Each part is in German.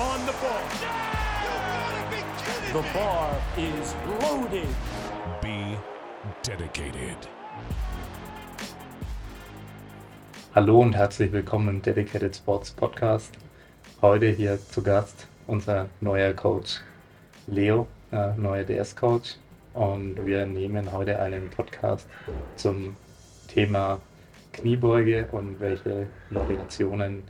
on the ball. The bar is loaded. Be dedicated. Hallo und herzlich willkommen im Dedicated Sports Podcast. Heute hier zu Gast unser neuer Coach Leo, äh, neuer DS-Coach. Und wir nehmen heute einen Podcast zum Thema Kniebeuge und welche Variationen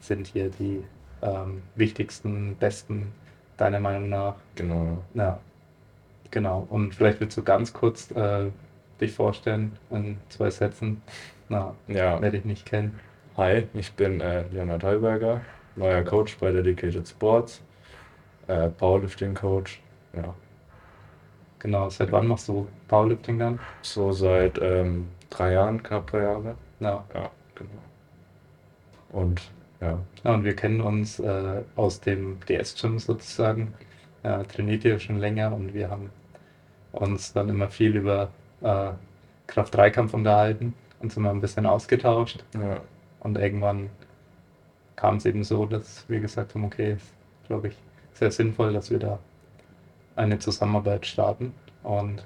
sind hier die ähm, wichtigsten, besten, deiner Meinung nach. Genau. Ja, genau. Und vielleicht willst du ganz kurz äh, dich vorstellen in zwei Sätzen. Na, Ja. wer dich nicht kennt. Hi, ich bin äh, Leonhard Heuberger, neuer Coach bei Dedicated Sports, äh, Powerlifting Coach. Ja, Genau, seit wann machst du Powerlifting dann? so seit ähm, drei Jahren, knapp drei Jahre. Ja. Ja, genau. Und ja, ja und wir kennen uns äh, aus dem DS-Gym sozusagen. Ja, trainiert ihr schon länger und wir haben uns dann immer viel über äh, Kraft-3-Kampf unterhalten und sind mal ein bisschen ausgetauscht. ja, Und irgendwann kam es eben so, dass wir gesagt haben, okay, ist, glaube ich, sehr sinnvoll, dass wir da eine Zusammenarbeit starten. Und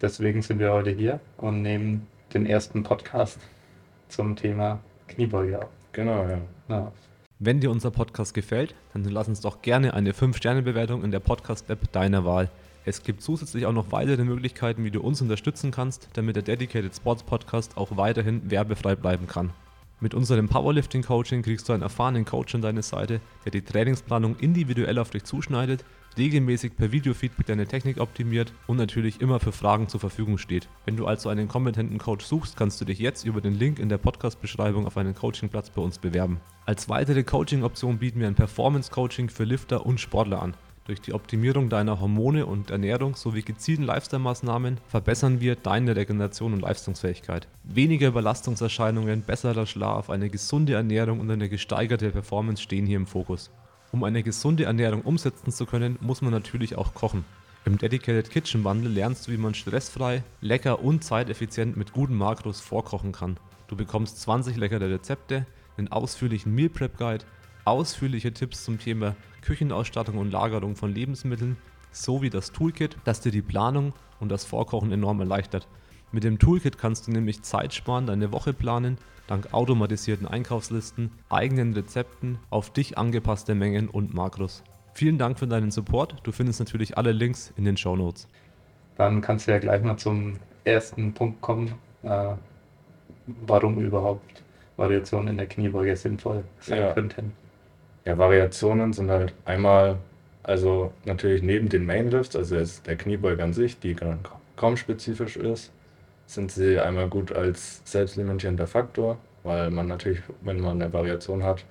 deswegen sind wir heute hier und nehmen den ersten Podcast zum Thema Kniebeuge auf. Genau, ja. Ja, Wenn dir unser Podcast gefällt, dann lass uns doch gerne eine 5-Sterne-Bewertung in der Podcast-App deiner Wahl. Es gibt zusätzlich auch noch weitere Möglichkeiten, wie du uns unterstützen kannst, damit der Dedicated Sports Podcast auch weiterhin werbefrei bleiben kann. Mit unserem Powerlifting Coaching kriegst du einen erfahrenen Coach an deine Seite, der die Trainingsplanung individuell auf dich zuschneidet, regelmäßig per Videofeedback deine Technik optimiert und natürlich immer für Fragen zur Verfügung steht. Wenn du also einen kompetenten Coach suchst, kannst du dich jetzt über den Link in der Podcast-Beschreibung auf einen Coachingplatz bei uns bewerben. Als weitere Coaching-Option bieten wir ein Performance-Coaching für Lifter und Sportler an. Durch die Optimierung deiner Hormone und Ernährung sowie gezielten Lifestyle-Maßnahmen verbessern wir deine Regeneration und Leistungsfähigkeit. Weniger Überlastungserscheinungen, besserer Schlaf, eine gesunde Ernährung und eine gesteigerte Performance stehen hier im Fokus. Um eine gesunde Ernährung umsetzen zu können, muss man natürlich auch kochen. Im Dedicated Kitchen Bundle lernst du, wie man stressfrei, lecker und zeiteffizient mit guten Makros vorkochen kann. Du bekommst 20 leckere Rezepte, einen ausführlichen Meal Prep Guide, ausführliche Tipps zum Thema Küchenausstattung und Lagerung von Lebensmitteln sowie das Toolkit, das dir die Planung und das Vorkochen enorm erleichtert. Mit dem Toolkit kannst du nämlich Zeit sparen, deine Woche planen, dank automatisierten Einkaufslisten, eigenen Rezepten, auf dich angepasste Mengen und Makros. Vielen Dank für deinen Support. Du findest natürlich alle Links in den Show Notes. dann kannst du ja gleich mal zum ersten Punkt kommen, äh, warum überhaupt Variationen in der Kniebeuge sinnvoll sein Ja. könnten. Ja, Variationen sind halt einmal, also natürlich neben den Mainlifts, also jetzt der Kniebeuge an sich, die kaum spezifisch ist, sind sie einmal gut als selbstlimitierender Faktor, weil man natürlich, wenn man eine Variation hat,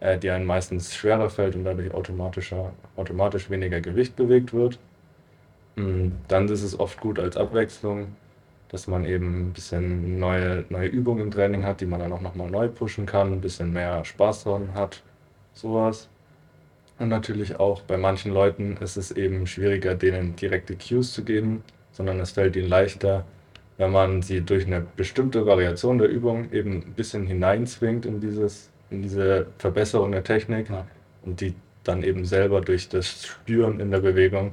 äh, die einen meistens schwerer fällt und dadurch automatischer, automatisch weniger Gewicht bewegt wird. Mm, Dann ist es oft gut als Abwechslung, dass man eben ein bisschen neue, neue Übungen im Training hat, die man dann auch nochmal neu pushen kann, ein bisschen mehr Spaß dran hat, sowas. Und natürlich auch bei manchen Leuten ist es eben schwieriger, denen direkte Cues zu geben, sondern es fällt ihnen leichter, wenn man sie durch eine bestimmte Variation der Übung eben ein bisschen hineinzwingt in dieses, in diese Verbesserung der Technik Ja. und die dann eben selber durch das Spüren in der Bewegung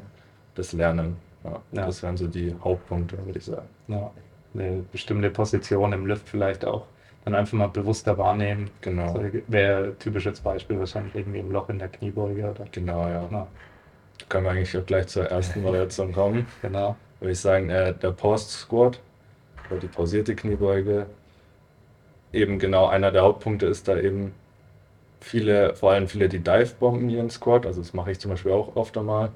das Lernen. Ja, Ja. Das wären so die Hauptpunkte, würde ich sagen. Ja, eine bestimmte Position im Lift vielleicht auch dann einfach mal bewusster wahrnehmen. Genau. So wäre ein typisches Beispiel wahrscheinlich irgendwie im Loch in der Kniebeuge oder. Genau, ja. Ja, Können wir eigentlich auch gleich zur ersten Variation kommen. genau. würde ich sagen, äh, der Post Squat oder die pausierte Kniebeuge. Eben genau einer der Hauptpunkte ist da eben viele, vor allem viele, die Dive-Bomben ihren Squat. Also das mache ich zum Beispiel auch oft einmal.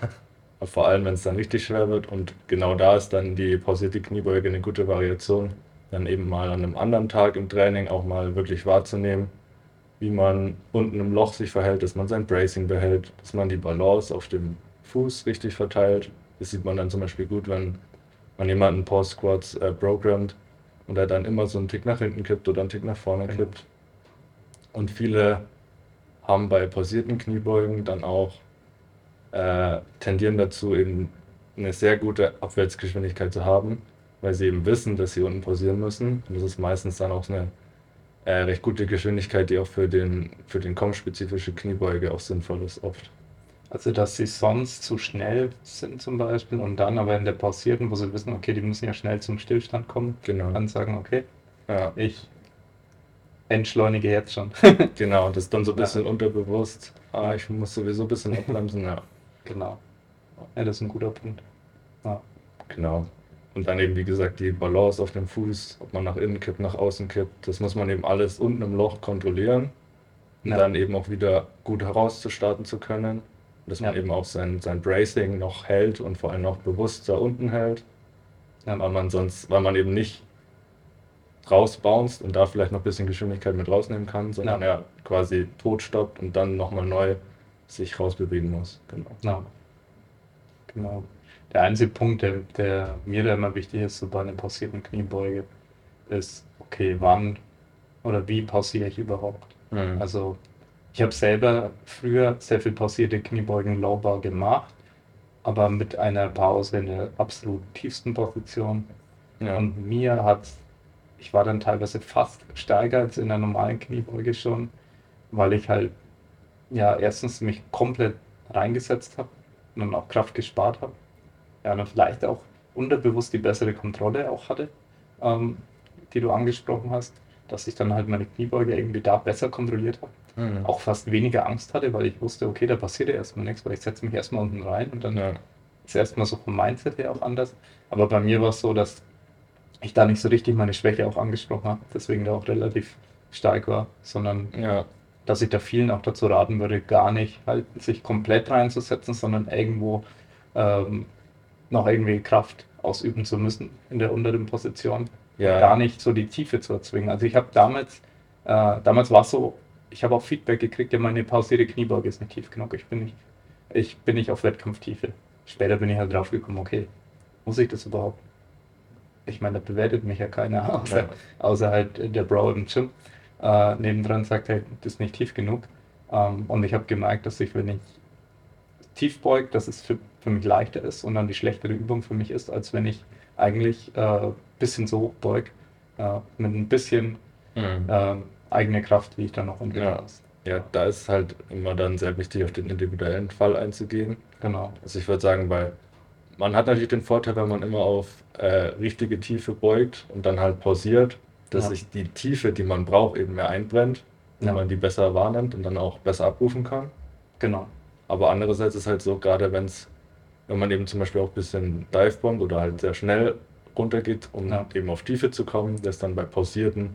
Vor allem, wenn es dann richtig schwer wird. Und genau da ist dann die pausierte Kniebeuge eine gute Variation. Dann eben mal an einem anderen Tag im Training auch mal wirklich wahrzunehmen, wie man unten im Loch sich verhält, dass man sein Bracing behält, dass man die Balance auf dem Fuß richtig verteilt. Das sieht man dann zum Beispiel gut, wenn man jemanden Post Squats äh, programmt und er dann immer so einen Tick nach hinten kippt oder einen Tick nach vorne Genau. kippt. Und viele haben bei pausierten Kniebeugen dann auch äh, tendieren dazu, eben eine sehr gute Abwärtsgeschwindigkeit zu haben, weil sie eben wissen, dass sie unten pausieren müssen. Und das ist meistens dann auch eine äh, recht gute Geschwindigkeit, die auch für den, für den Komm-spezifische Kniebeuge auch sinnvoll ist oft. Also, dass sie sonst zu schnell sind zum Beispiel und dann aber in der Pausierten, wo sie wissen, okay, die müssen ja schnell zum Stillstand kommen, Genau. dann sagen, okay, Ja, ich entschleunige jetzt schon. genau. Und das ist dann so ein Ja. bisschen unterbewusst. Ah, ich muss sowieso ein bisschen abbremsen. Ja, genau. Ja, das ist ein guter Punkt. Ja, genau. Und dann eben, wie gesagt, die Balance auf dem Fuß, ob man nach innen kippt, nach außen kippt, das muss man eben alles unten im Loch kontrollieren. Und Ja. dann eben auch wieder gut herauszustarten zu können. Dass man Ja. eben auch sein, sein Bracing noch hält und vor allem auch bewusst da unten hält. ja, weil man sonst, weil man eben nicht rausbounced und da vielleicht noch ein bisschen Geschwindigkeit mit rausnehmen kann, sondern Ja. er quasi tot stoppt und dann nochmal neu sich rausbewegen muss. Genau. genau. Genau. Der einzige Punkt, der, der mir da immer wichtig ist, so bei einer pausierten Kniebeuge, ist, okay, wann oder wie pausiere ich überhaupt? Also, Also ich habe selber früher sehr viel pausierte Kniebeugen Low Bar gemacht, aber mit einer Pause in der absolut tiefsten Position. ja. Und mir hat, ich war dann teilweise fast stärker als in der normalen Kniebeuge schon, weil ich halt ja erstens mich komplett reingesetzt habe und dann auch Kraft gespart habe. Ja, und dann vielleicht auch unterbewusst die bessere Kontrolle auch hatte, ähm, die du angesprochen hast, dass ich dann halt meine Kniebeuge irgendwie da besser kontrolliert habe Mhm. auch fast weniger Angst hatte, weil ich wusste, okay, da passiert ja erstmal nichts, weil ich setze mich erstmal unten rein und dann ja. ist erstmal so vom Mindset her auch anders. Aber bei mir war es so, dass ich da nicht so richtig meine Schwäche auch angesprochen habe, deswegen da auch relativ stark war, sondern ja, dass ich da vielen auch dazu raten würde, gar nicht halt sich komplett reinzusetzen, sondern irgendwo ähm, noch irgendwie Kraft ausüben zu müssen in der unteren Position ja. gar nicht so die Tiefe zu erzwingen. Also ich habe damals, äh, damals war es so, ich habe auch Feedback gekriegt, ja, meine pausierte Kniebeuge ist nicht tief genug. Ich bin nicht, ich bin nicht auf Wettkampftiefe. Später bin ich halt drauf gekommen, okay, muss ich das überhaupt? Ich meine, da bewertet mich ja keiner, außer, Ja. außer halt der Bro im Gym. Äh, nebendran sagt, hey, das ist nicht tief genug. Ähm, und ich habe gemerkt, dass ich, wenn ich tief beug, dass es für, für mich leichter ist und dann die schlechtere Übung für mich ist, als wenn ich eigentlich ein äh, bisschen so hoch beug, äh, mit ein bisschen Mhm. ähm, eigene Kraft, wie ich dann noch entwickeln Ja. muss. ja, da ist halt immer dann sehr wichtig, auf den individuellen Fall einzugehen. Genau. Also ich würde sagen, weil man hat natürlich den Vorteil, wenn man immer auf äh, richtige Tiefe beugt und dann halt pausiert, dass Ja. sich die Tiefe, die man braucht, eben mehr einbrennt, wenn Ja. man die besser wahrnimmt und dann auch besser abrufen kann. Genau. Aber andererseits ist halt so, gerade wenn es, wenn man eben zum Beispiel auch ein bisschen Divebombt oder halt sehr schnell runtergeht, um Ja. eben auf Tiefe zu kommen, dass dann bei Pausierten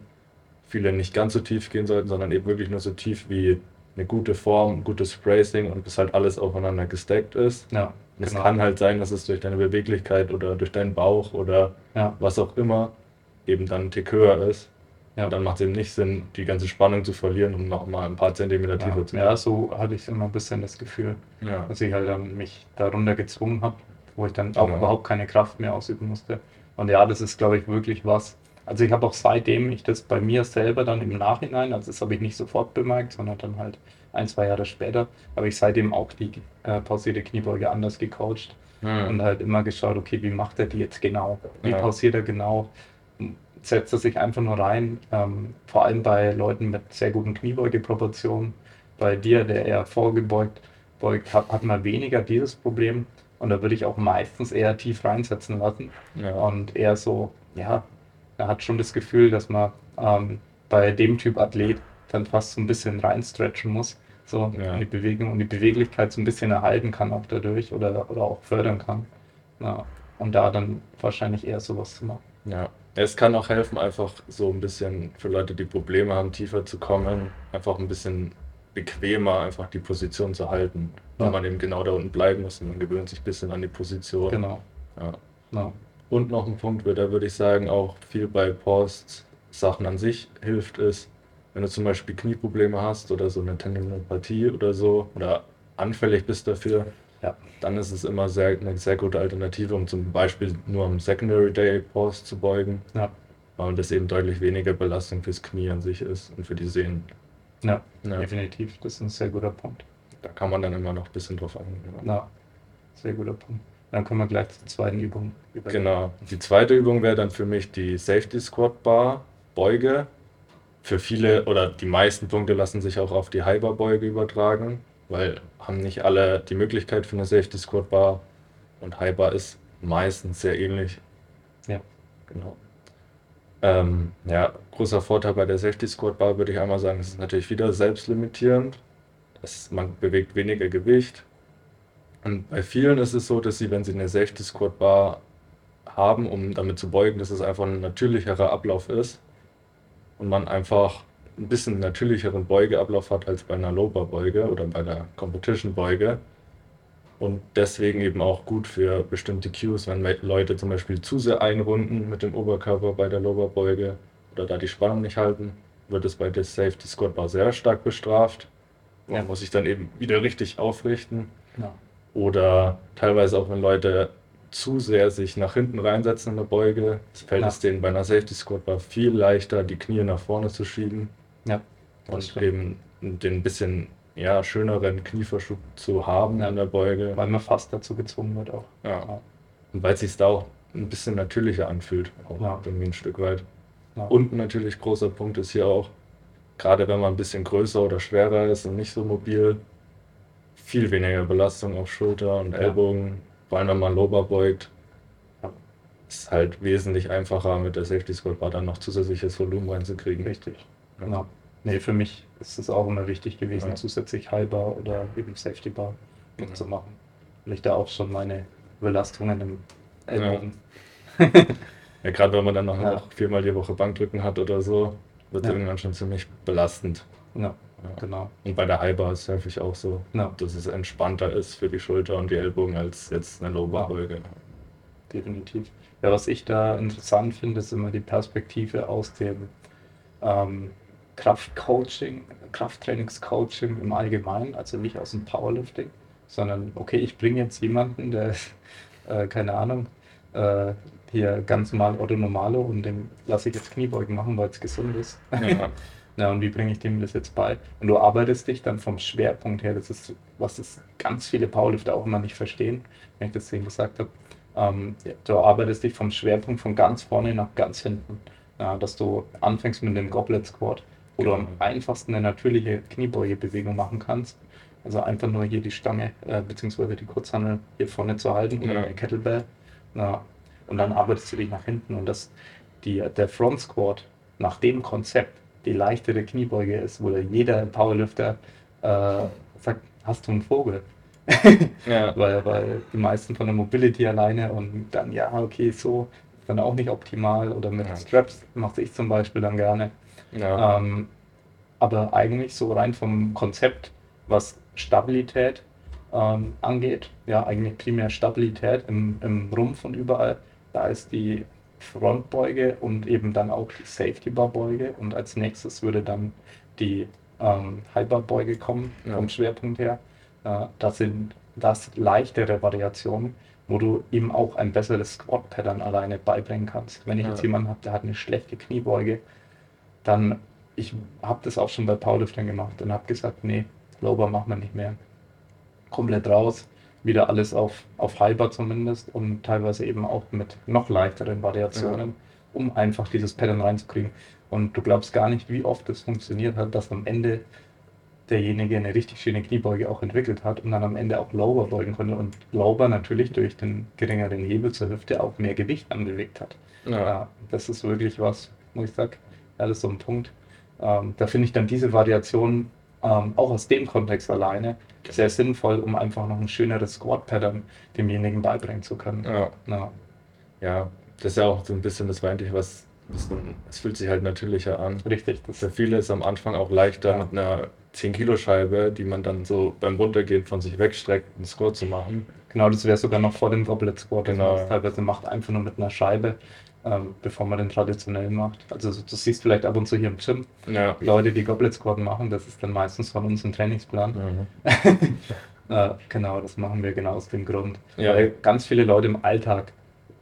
viele nicht ganz so tief gehen sollten, sondern eben wirklich nur so tief wie eine gute Form, ein gutes Bracing und bis halt alles aufeinander gestackt ist. Ja. Und es genau. kann halt sein, dass es durch deine Beweglichkeit oder durch deinen Bauch oder Ja. was auch immer eben dann ein Tick höher ist. Ja. Und dann macht es eben nicht Sinn, die ganze Spannung zu verlieren, um nochmal ein paar Zentimeter tiefer zu Ja, ja, so hatte ich immer ein bisschen das Gefühl, Ja. dass ich halt dann mich darunter gezwungen habe, wo ich dann auch Genau. überhaupt keine Kraft mehr ausüben musste. Und ja, das ist, glaube ich, wirklich was. Also ich habe auch seitdem ich das bei mir selber dann im Nachhinein, also das habe ich nicht sofort bemerkt, sondern dann halt ein, zwei Jahre später, habe ich seitdem auch die äh, pausierte Kniebeuge anders gecoacht Hm. und halt immer geschaut, okay, wie macht er die jetzt genau? Wie Ja. pausiert er genau? Setzt er sich einfach nur rein? Ähm, vor allem bei Leuten mit sehr guten Kniebeugeproportionen. Bei dir, der eher vorgebeugt beugt, hat, hat man weniger dieses Problem. Und da würde ich auch meistens eher tief reinsetzen lassen. ja. Und eher so, ja, hat schon das Gefühl, dass man ähm, bei dem Typ Athlet dann fast so ein bisschen reinstretchen muss. So Ja. die Bewegung und die Beweglichkeit so ein bisschen erhalten kann auch dadurch oder, oder auch fördern kann. Ja. Und da dann wahrscheinlich eher sowas zu machen. Ja, es kann auch helfen, einfach so ein bisschen für Leute, die Probleme haben, tiefer zu kommen, einfach ein bisschen bequemer einfach die Position zu halten. Weil Ja. man eben genau da unten bleiben muss und man gewöhnt sich ein bisschen an die Position. Genau. Ja. Ja. Und noch ein Punkt, da würde ich sagen, auch viel bei Post-Sachen an sich hilft, ist, wenn du zum Beispiel Knieprobleme hast oder so eine Tendinopathie oder so oder anfällig bist dafür, Ja. dann ist es immer sehr, eine sehr gute Alternative, um zum Beispiel nur am Secondary Day Post zu beugen, Ja. weil das eben deutlich weniger Belastung fürs Knie an sich ist und für die Sehnen. Ja. Ja. Definitiv. Das ist ein sehr guter Punkt. Da kann man dann immer noch ein bisschen drauf eingehen. Ja. Ja. Sehr guter Punkt. Dann kommen wir gleich zur zweiten Übung. übergehen. Genau. Die zweite Übung wäre dann für mich die Safety Squat Bar Beuge. für viele oder die meisten Punkte lassen sich auch auf die Hyperbeuge übertragen, weil haben nicht alle die Möglichkeit für eine Safety Squat Bar und Hyper ist meistens sehr ähnlich. Ja. Genau. Ähm, ja, großer Vorteil bei der Safety Squat Bar würde ich einmal sagen, es ist natürlich wieder selbstlimitierend. Das, man bewegt weniger Gewicht. Und bei vielen ist es so, dass sie, wenn sie eine Safety Squat Bar haben, um damit zu beugen, dass es einfach ein natürlicherer Ablauf ist und man einfach ein bisschen natürlicheren Beugeablauf hat als bei einer Low-Bar-Beuge oder bei der Competition-Beuge. Und deswegen eben auch gut für bestimmte Cues, wenn Leute zum Beispiel zu sehr einrunden mit dem Oberkörper bei der Low-Bar-Beuge oder da die Spannung nicht halten, wird es bei der Safety Squat Bar sehr stark bestraft. Man Ja. muss sich dann eben wieder richtig aufrichten. Ja. Oder teilweise auch, wenn Leute zu sehr sich nach hinten reinsetzen in der Beuge, fällt Ja. es denen bei einer Safety Squat Bar viel leichter, die Knie nach vorne zu schieben Ja. und stimmt. eben den bisschen ja, schöneren Knieverschub zu haben Ja. in der Beuge. Weil man fast dazu gezwungen wird auch. Ja. Ja. Und weil es sich da auch ein bisschen natürlicher anfühlt, auch Ja. irgendwie ein Stück weit. Ja. Und natürlich großer Punkt ist hier auch, gerade wenn man ein bisschen größer oder schwerer ist und nicht so mobil, viel weniger Belastung auf Schulter und Ja. Ellbogen, vor allem wenn man Lower beugt. Ja. Ist halt wesentlich einfacher mit der Safety Squat Bar dann noch zusätzliches Volumen reinzukriegen. Richtig. Ja. Genau. Nee, für mich ist es auch immer wichtig gewesen, Ja. zusätzlich Highbar oder eben Safety Bar Ja. zu machen. Weil ich da auch schon meine Belastungen im Ellbogen. Ja, gerade wenn man dann noch, Ja. viermal die Woche Bankdrücken hat oder so, wird es Ja. irgendwann schon ziemlich belastend. Ja, Ja. genau. Und bei der High Bar ist es häufig auch so, Ja, dass es entspannter ist für die Schulter und die Ellbogen als jetzt eine Low Bar Beuge. definitiv. Ja, was ich da interessant finde, ist immer die Perspektive aus dem ähm, Kraftcoaching, Krafttrainingscoaching im Allgemeinen, also nicht aus dem Powerlifting, sondern okay, ich bringe jetzt jemanden, der, äh, keine Ahnung, äh, hier ganz normal Otto Normalo und dem lasse ich jetzt Kniebeugen machen, weil es gesund ist. Ja. Ja, und wie bringe ich dem das jetzt bei? Und du arbeitest dich dann vom Schwerpunkt her, das ist, was das ganz viele Powerlifter auch immer nicht verstehen, wenn ich das denen gesagt habe. Ähm, du arbeitest dich vom Schwerpunkt von ganz vorne nach ganz hinten. Ja, dass du anfängst mit dem Goblet Squat, wo du am Genau. einfachsten eine natürliche Kniebeugebewegung machen kannst. Also einfach nur hier die Stange äh, bzw. die Kurzhantel hier vorne zu halten oder Ja. eine Kettlebell. Ja. Und dann arbeitest du dich nach hinten und das, die, der Front Squat nach dem Konzept die leichtere Kniebeuge ist, wo jeder Powerlifter äh, sagt, hast du einen Vogel? Ja. weil, weil die meisten von der Mobility alleine und dann, ja, okay, so dann auch nicht optimal oder mit Ja. Straps mache ich zum Beispiel dann gerne. Ja. Ähm, aber eigentlich so rein vom Konzept, was Stabilität ähm, angeht, ja, eigentlich primär Stabilität im, im Rumpf und überall, da ist die Frontbeuge und eben dann auch die Safety Bar Beuge und als nächstes würde dann die ähm, Beuge kommen Ja. vom Schwerpunkt her. Äh, das sind das leichtere Variationen, wo du ihm auch ein besseres Squat Pattern alleine beibringen kannst. Wenn ich Ja. jetzt jemanden habe, der hat eine schlechte Kniebeuge, dann, ich habe das auch schon bei Powerlifting gemacht und habe gesagt, nee, Lower machen wir nicht mehr. Komplett raus, wieder alles auf, auf Halber zumindest und teilweise eben auch mit noch leichteren Variationen, um einfach dieses Pattern reinzukriegen. Und du glaubst gar nicht, wie oft es funktioniert hat, dass am Ende derjenige eine richtig schöne Kniebeuge auch entwickelt hat und dann am Ende auch Lower beugen konnte und Lower natürlich durch den geringeren Hebel zur Hüfte auch mehr Gewicht anbewegt hat. Ja. Ja, das ist wirklich was, wo ich sage, ja, das ist so ein Punkt. Ähm, da finde ich dann diese Variation ähm, auch aus dem Kontext alleine sehr sinnvoll, um einfach noch ein schöneres Squat-Pattern demjenigen beibringen zu können. Ja. Ja, ja, das ist ja auch so ein bisschen das meinte ich, was es fühlt sich halt natürlicher an. richtig. Das Für viele ist am Anfang auch leichter Ja. mit einer 10-Kilo-Scheibe, die man dann so beim Runtergehen von sich wegstreckt, einen Squat zu machen. Genau, das wäre sogar noch vor dem Goblet Squat, Genau. man das teilweise macht, einfach nur mit einer Scheibe, ähm, bevor man den traditionell macht. Also so- du siehst vielleicht ab und zu hier im Gym Ja. Leute, die Goblet Squat machen, das ist dann meistens von uns ein Trainingsplan. Mhm. Äh, genau, das machen wir genau aus dem Grund. Ja. Weil ganz viele Leute im Alltag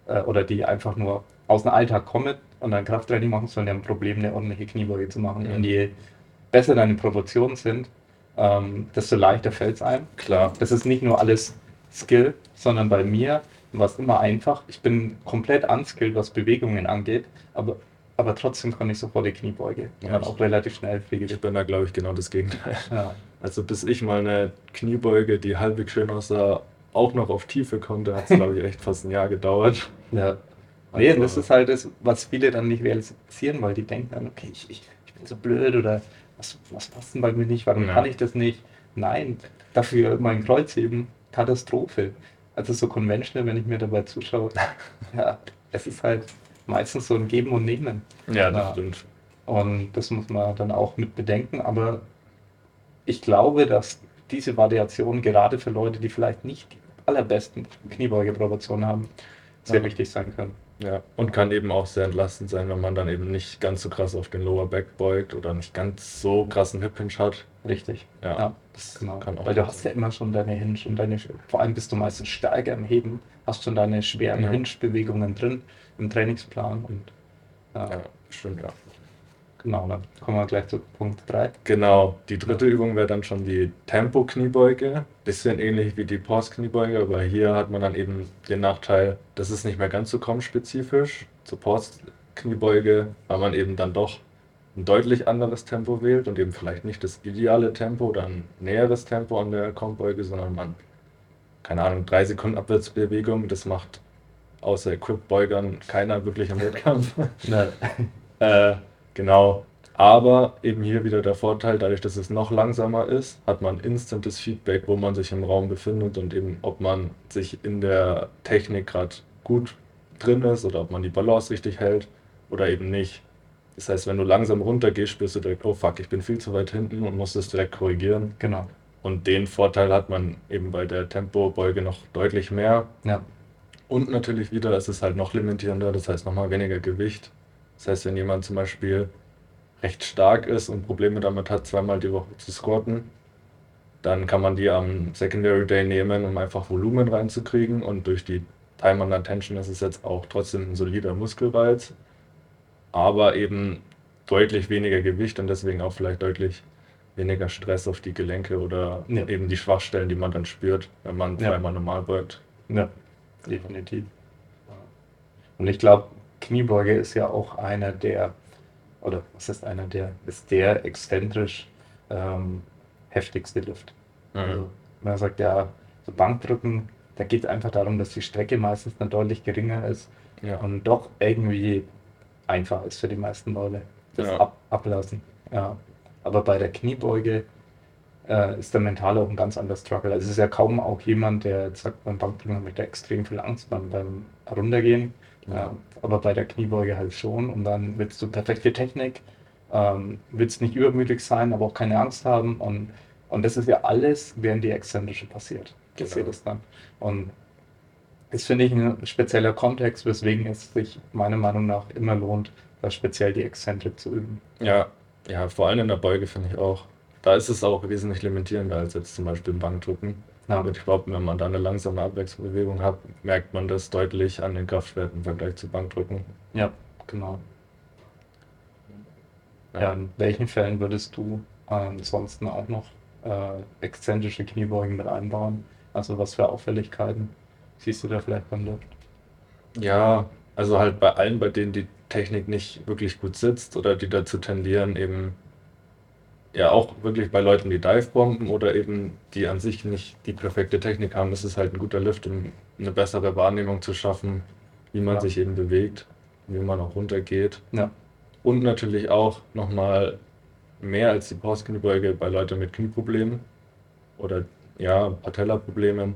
äh, oder die einfach nur aus dem Alltag kommen und dann Krafttraining machen sollen, die haben ein Problem, eine ordentliche Kniebeuge zu machen. Mhm. Und je besser deine Proportionen sind, ähm, desto leichter fällt es einem. Klar. Das ist nicht nur alles Skill, sondern bei mir war es immer einfach. Ich bin komplett unskilled, was Bewegungen angeht, aber aber trotzdem konnte ich sofort die Kniebeuge. Und Ja, dann ich- auch relativ schnell fliege. Ich bin da, glaube ich, genau das Gegenteil. Ja, Also bis ich mal eine Kniebeuge, die halbwegs schön aussah, auch noch auf Tiefe konnte, hat es, glaube ich, echt fast ein Jahr gedauert. ja. Nee, Also- und das ist halt das, was viele dann nicht realisieren, weil die denken dann, okay, ich, ich, ich bin so blöd oder was, was passt denn bei mir nicht, warum Ja. kann ich das nicht? Nein, dafür mein Kreuzheben, Katastrophe. Also so conventional, wenn ich mir dabei zuschaue, ja, es ist halt meistens so ein Geben und Nehmen. Ja, das Ja. stimmt. Und das muss man dann auch mit bedenken. Aber ich glaube, dass diese Variation gerade für Leute, die vielleicht nicht die allerbesten Kniebeugeproportionen haben, sehr Ja. wichtig sein können. Ja, und kann eben auch sehr entlastend sein, wenn man dann eben nicht ganz so krass auf den Lower Back beugt oder nicht ganz so krassen Hip Hinge hat. Richtig. Ja, das genau. kann auch Weil du hast ja immer schon deine Hinge und deine, vor allem bist du meistens stärker im Heben, hast schon deine schweren Ja. Hinge-Bewegungen drin im Trainingsplan und ja, Ja, stimmt, ja. Genau, dann kommen wir gleich zu Punkt 3. Genau, die dritte Übung wäre dann schon die Tempo-Kniebeuge. Bisschen ähnlich wie die Pause-Kniebeuge, aber hier hat man dann eben den Nachteil, das ist nicht mehr ganz so komm-spezifisch zur Pause-Kniebeuge, weil man eben dann doch ein deutlich anderes Tempo wählt und eben vielleicht nicht das ideale Tempo oder ein näheres Tempo an der Kombeuge, sondern man, keine Ahnung, drei Sekunden Abwärtsbewegung, das macht außer Equip-Beugern keiner wirklich im Wettkampf. Äh, genau. Aber eben hier wieder der Vorteil, dadurch, dass es noch langsamer ist, hat man instantes Feedback, wo man sich im Raum befindet und eben, ob man sich in der Technik gerade gut drin ist oder ob man die Balance richtig hält oder eben nicht. Das heißt, wenn du langsam runtergehst, spürst du direkt, oh fuck, ich bin viel zu weit hinten und musst es direkt korrigieren. Genau. Und den Vorteil hat man eben bei der Tempobeuge noch deutlich mehr. Ja. Und natürlich wieder, es ist halt noch limitierender, das heißt nochmal weniger Gewicht. Das heißt, wenn jemand zum Beispiel recht stark ist und Probleme damit hat, zweimal die Woche zu squatten, dann kann man die am Secondary Day nehmen, um einfach Volumen reinzukriegen. Und durch die Time and Attention ist es jetzt auch trotzdem ein solider Muskelreiz, aber eben deutlich weniger Gewicht und deswegen auch vielleicht deutlich weniger Stress auf die Gelenke oder Ja. eben die Schwachstellen, die man dann spürt, wenn man Ja. zweimal normal beugt. Ja, definitiv. Und ich glaube, Kniebeuge ist ja auch einer der, oder was ist einer der, ist der exzentrisch ähm, heftigste Lift. Also, man sagt ja, so Bankdrücken, da geht es einfach darum, dass die Strecke meistens dann deutlich geringer ist Ja. und doch irgendwie einfach ist für die meisten Leute. Das Ja. ab, ablassen. Ja. Aber bei der Kniebeuge äh, ist der mentale auch ein ganz anderer Struggle. Also es ist ja kaum auch jemand, der jetzt sagt, beim Bankdrücken da extrem viel Angst beim, beim Runtergehen. Ja. Ja. aber bei der Kniebeuge halt schon. Und dann willst du perfekte Technik, ähm, willst nicht übermütig sein, aber auch keine Angst haben. Und, und das ist ja alles, während die Exzentrische passiert. Genau. sehe das dann. Und das finde ich ein spezieller Kontext, weswegen es sich meiner Meinung nach immer lohnt, da speziell die Exzentrik zu üben. Ja, ja, vor allem in der Beuge finde ich auch. Da ist es auch wesentlich limitierender als jetzt zum Beispiel im Bankdrücken. Ja. Aber ich glaube, wenn man da eine langsame Abwechselbewegung hat, merkt man das deutlich an den Kraftwerten im Vergleich zu Bankdrücken. Ja, genau. Ja, in welchen Fällen würdest du ansonsten auch noch äh, exzentrische Kniebeugen mit einbauen? Also was für Auffälligkeiten siehst du da vielleicht beim Lift? Ja, also halt bei allen, bei denen die Technik nicht wirklich gut sitzt oder die dazu tendieren, eben ja auch wirklich bei Leuten, die Divebomben oder eben die an sich nicht die perfekte Technik haben, ist es halt ein guter Lift, um eine bessere Wahrnehmung zu schaffen, wie man Ja. sich eben bewegt, wie man auch runtergeht. Ja, Und natürlich auch nochmal mehr als die Brustkniebeuge bei Leuten mit Knieproblemen oder ja, Patellaproblemen,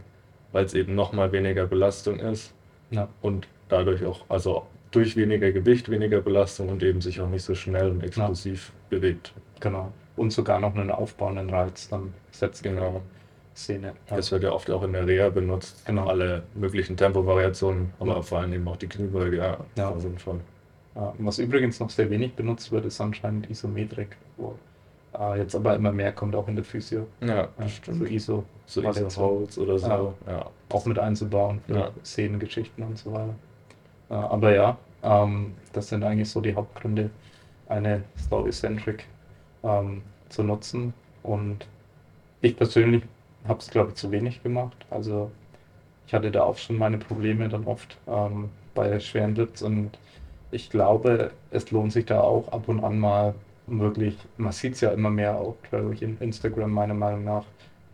weil es eben nochmal weniger Belastung ist ja, und dadurch auch, also durch weniger Gewicht, weniger Belastung und eben sich auch nicht so schnell und explosiv bewegt. genau. Und sogar noch einen aufbauenden Reiz dann setzt Genau. Szene. Ja. Das wird ja oft auch in der Reha benutzt, Genau. alle möglichen Tempovariationen, aber vor allem eben auch die Kniebeuge, ja, Ja. sinnvoll. Was übrigens noch sehr wenig benutzt wird, ist anscheinend Isometrik, wo äh, jetzt aber immer mehr kommt, auch in der Physio. Ja, Ja, stimmt. so ISO, So Holds oder so, Ja. auch mit einzubauen für Ja. Szenengeschichten und so weiter. Aber ja, ähm, das sind eigentlich so die Hauptgründe, eine Story-Centric ähm, zu nutzen. Und ich persönlich habe es, glaube ich, zu wenig gemacht. Also ich hatte da auch schon meine Probleme dann oft ähm, bei schweren Lifts und ich glaube, es lohnt sich da auch ab und an mal wirklich, man sieht es ja immer mehr auch, glaube ich, in Instagram meiner Meinung nach,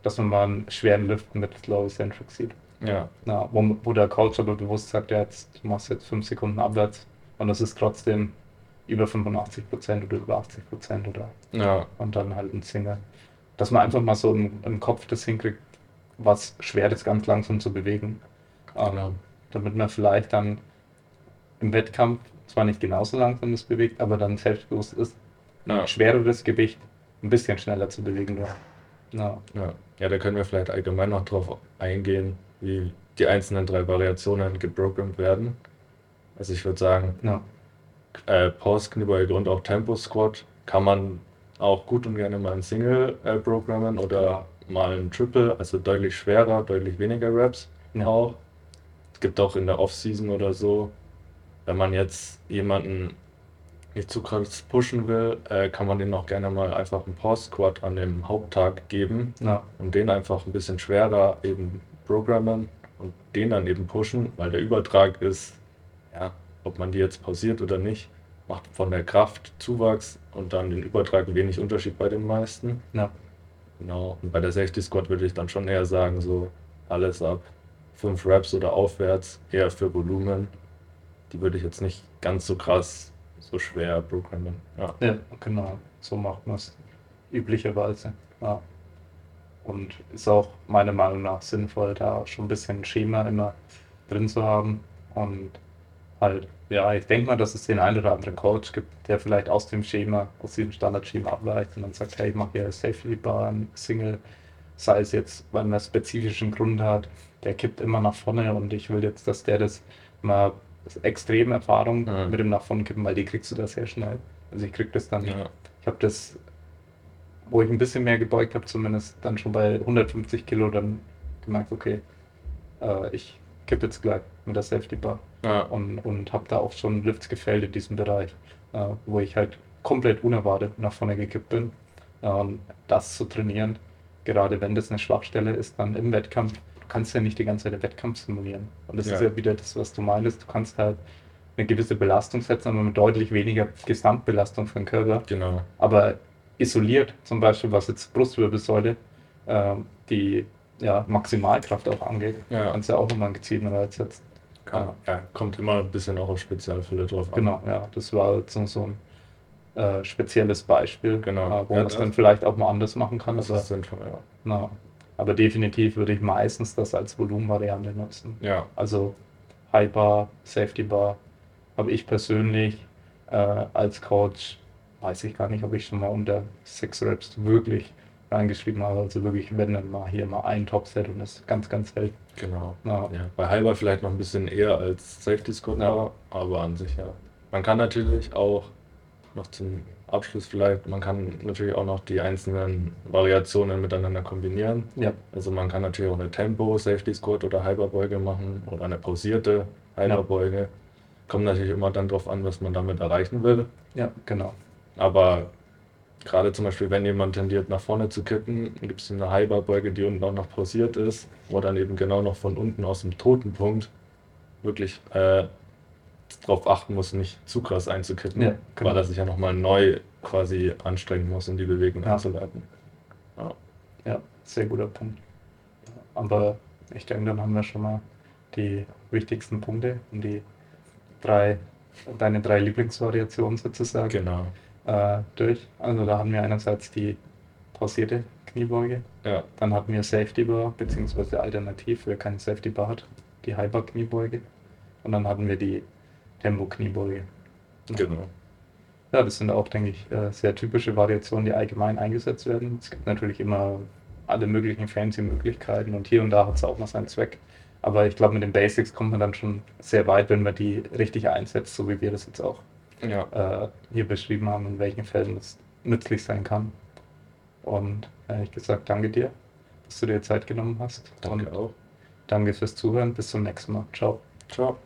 dass man mal einen schweren Lift mit Slow Eccentric sieht. Ja, Na, wo, wo der Coach aber bewusst sagt, ja, jetzt, du machst jetzt fünf Sekunden abwärts und das ist trotzdem über 85 Prozent oder über 80 Prozent oder ja, und dann halt ein Single. Dass man einfach mal so im, im Kopf das hinkriegt, was schwer ist, ganz langsam zu bewegen. Ähm, Genau. damit man vielleicht dann im Wettkampf zwar nicht genauso langsam das bewegt, aber dann selbstbewusst ist, Ja. schwereres Gewicht ein bisschen schneller zu bewegen. Ja. Ja. ja. Ja, da können wir vielleicht allgemein noch drauf eingehen, wie die einzelnen drei Variationen geprogrammt werden. Also ich würde sagen, Ja. Äh, Pause, Kniebeuge und auch Tempo Squat kann man auch gut und gerne mal ein Single äh, programmen oder mal ein Triple, also deutlich schwerer, deutlich weniger Reps Ja. auch. Es gibt auch in der Off-Season oder so, wenn man jetzt jemanden nicht zu krass pushen will, äh, kann man den auch gerne mal einfach einen Pause Squat an dem Haupttag geben Ja. und den einfach ein bisschen schwerer eben programmen und den dann eben pushen, weil der Übertrag ist, ja, ob man die jetzt pausiert oder nicht, macht von der Kraft Zuwachs und dann den Übertrag wenig Unterschied bei den meisten. Ja. Genau. Und bei der Safety Squat würde ich dann schon eher sagen, so alles ab 5 Reps oder aufwärts, eher für Volumen. Die würde ich jetzt nicht ganz so krass, so schwer programmen. Ja. ja, genau. So macht man es üblicherweise. Ja. Und ist auch meiner Meinung nach sinnvoll, da schon ein bisschen Schema immer drin zu haben. Und halt, ja, ich denke mal, dass es den einen oder anderen Coach gibt, der vielleicht aus dem Schema, aus diesem Standardschema abweicht und dann sagt, hey, ich mache hier Safety Bar, ein Single, sei es jetzt, weil man einen spezifischen Grund hat, der kippt immer nach vorne und ich will jetzt, dass der das mal extreme Erfahrung Mhm. mit dem nach vorne kippen, weil die kriegst du da sehr schnell. Also ich krieg das dann, Ja. ich habe das, wo ich ein bisschen mehr gebeugt habe, zumindest dann schon bei 150 Kilo dann gemerkt, okay, äh, ich jetzt gleich mit der Safety Bar Ja. und, und habe da auch schon Lifts gefällt in diesem Bereich, äh, wo ich halt komplett unerwartet nach vorne gekippt bin. Äh, und das zu trainieren, gerade wenn das eine Schwachstelle ist, dann im Wettkampf, du kannst ja nicht die ganze Zeit den Wettkampf simulieren. Und das Ja. ist ja wieder das, was du meinst, du kannst halt eine gewisse Belastung setzen, aber mit deutlich weniger Gesamtbelastung für den Körper. Genau. Aber isoliert, zum Beispiel was jetzt Brustwirbelsäule, ähm, die ja, Maximalkraft auch angeht, Ja. kannst du ja auch nochmal einen gezielten Reiz setzen. Kann, ja, kommt immer ein bisschen auch auf Spezialfälle drauf an. Genau, ja, das war jetzt so, so ein äh, spezielles Beispiel, Genau. äh, wo Ja, man es dann vielleicht auch mal anders machen kann. Das aber, ist sinnvoll, ja. na, aber definitiv würde ich meistens das als Volumenvariante nutzen. Ja, Also High Bar, Safety Bar habe ich persönlich äh, als Coach, weiß ich gar nicht, ob ich schon mal unter sechs Reps wirklich reingeschrieben habe. Also wirklich, wenn dann mal hier mal ein Topset und das ist ganz, ganz selten. genau. Ja. Ja, bei halber vielleicht noch ein bisschen eher als Safety Squad, Ja. aber, an sich ja. Man kann natürlich auch noch zum Abschluss vielleicht, man kann natürlich auch noch die einzelnen Variationen miteinander kombinieren. Ja, Also man kann natürlich auch eine Tempo, Safety Squat oder Halberbeuge machen oder eine pausierte Halberbeuge. Kommt natürlich immer dann drauf an, was man damit erreichen will. ja, genau. Aber gerade zum Beispiel, wenn jemand tendiert, nach vorne zu kippen, gibt es eine Halberbeuge, die unten auch noch pausiert ist, wo dann eben genau noch von unten aus dem toten Punkt wirklich äh, darauf achten muss, nicht zu krass einzukippen, Ja, genau. weil er sich ja nochmal neu quasi anstrengen muss, um die Bewegung Ja. einzuleiten. Ja, sehr guter Punkt. Aber ich denke, dann haben wir schon mal die wichtigsten Punkte und die drei, deine drei Lieblingsvariationen sozusagen Genau. Äh, durch. Also da haben wir einerseits die pausierte Kniebeuge, Ja, dann hatten wir Safety Bar, beziehungsweise alternativ, wer keine Safety Bar hat, die Bar Kniebeuge und dann hatten wir die Tempo Kniebeuge. genau. Ja, das sind auch, denke ich, äh, sehr typische Variationen, die allgemein eingesetzt werden. Es gibt natürlich immer alle möglichen fancy Möglichkeiten und hier und da hat es auch mal seinen Zweck. Aber ich glaube, mit den Basics kommt man dann schon sehr weit, wenn man die richtig einsetzt, so wie wir das jetzt auch Ja, äh, hier beschrieben haben, in welchen Fällen es nützlich sein kann. Und ehrlich gesagt, danke dir, dass du dir Zeit genommen hast. danke und auch. danke fürs Zuhören. Bis zum nächsten Mal. Ciao. Ciao.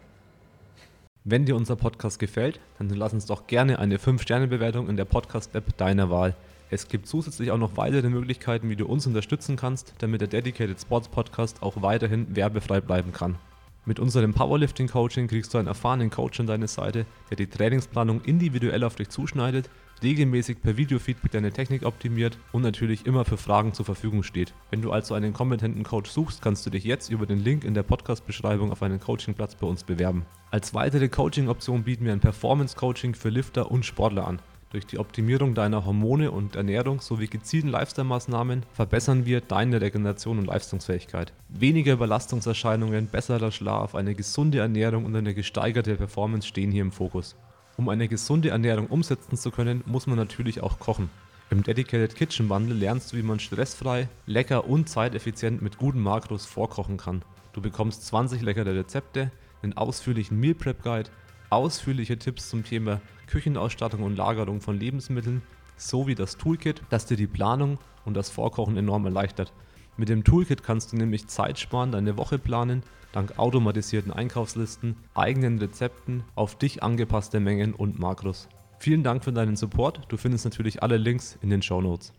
Wenn dir unser Podcast gefällt, dann lass uns doch gerne eine 5-Sterne-Bewertung in der Podcast-App deiner Wahl. Es gibt zusätzlich auch noch weitere Möglichkeiten, wie du uns unterstützen kannst, damit der Dedicated Sports Podcast auch weiterhin werbefrei bleiben kann. Mit unserem Powerlifting Coaching kriegst du einen erfahrenen Coach an deine Seite, der die Trainingsplanung individuell auf dich zuschneidet, regelmäßig per Videofeedback deine Technik optimiert und natürlich immer für Fragen zur Verfügung steht. Wenn du also einen kompetenten Coach suchst, kannst du dich jetzt über den Link in der Podcast-Beschreibung auf einen Coachingplatz bei uns bewerben. Als weitere Coaching-Option bieten wir ein Performance-Coaching für Lifter und Sportler an. Durch die Optimierung deiner Hormone und Ernährung sowie gezielten Lifestyle-Maßnahmen verbessern wir deine Regeneration und Leistungsfähigkeit. Weniger Überlastungserscheinungen, besserer Schlaf, eine gesunde Ernährung und eine gesteigerte Performance stehen hier im Fokus. Um eine gesunde Ernährung umsetzen zu können, muss man natürlich auch kochen. Im Dedicated Kitchen Bundle lernst du, wie man stressfrei, lecker und zeiteffizient mit guten Makros vorkochen kann. Du bekommst 20 leckere Rezepte, einen ausführlichen Meal Prep Guide, ausführliche Tipps zum Thema Küchenausstattung und Lagerung von Lebensmitteln sowie das Toolkit, das dir die Planung und das Vorkochen enorm erleichtert. Mit dem Toolkit kannst du nämlich Zeit sparen, deine Woche planen, dank automatisierten Einkaufslisten, eigenen Rezepten, auf dich angepasste Mengen und Makros. Vielen Dank für deinen Support. Du findest natürlich alle Links in den Show Notes.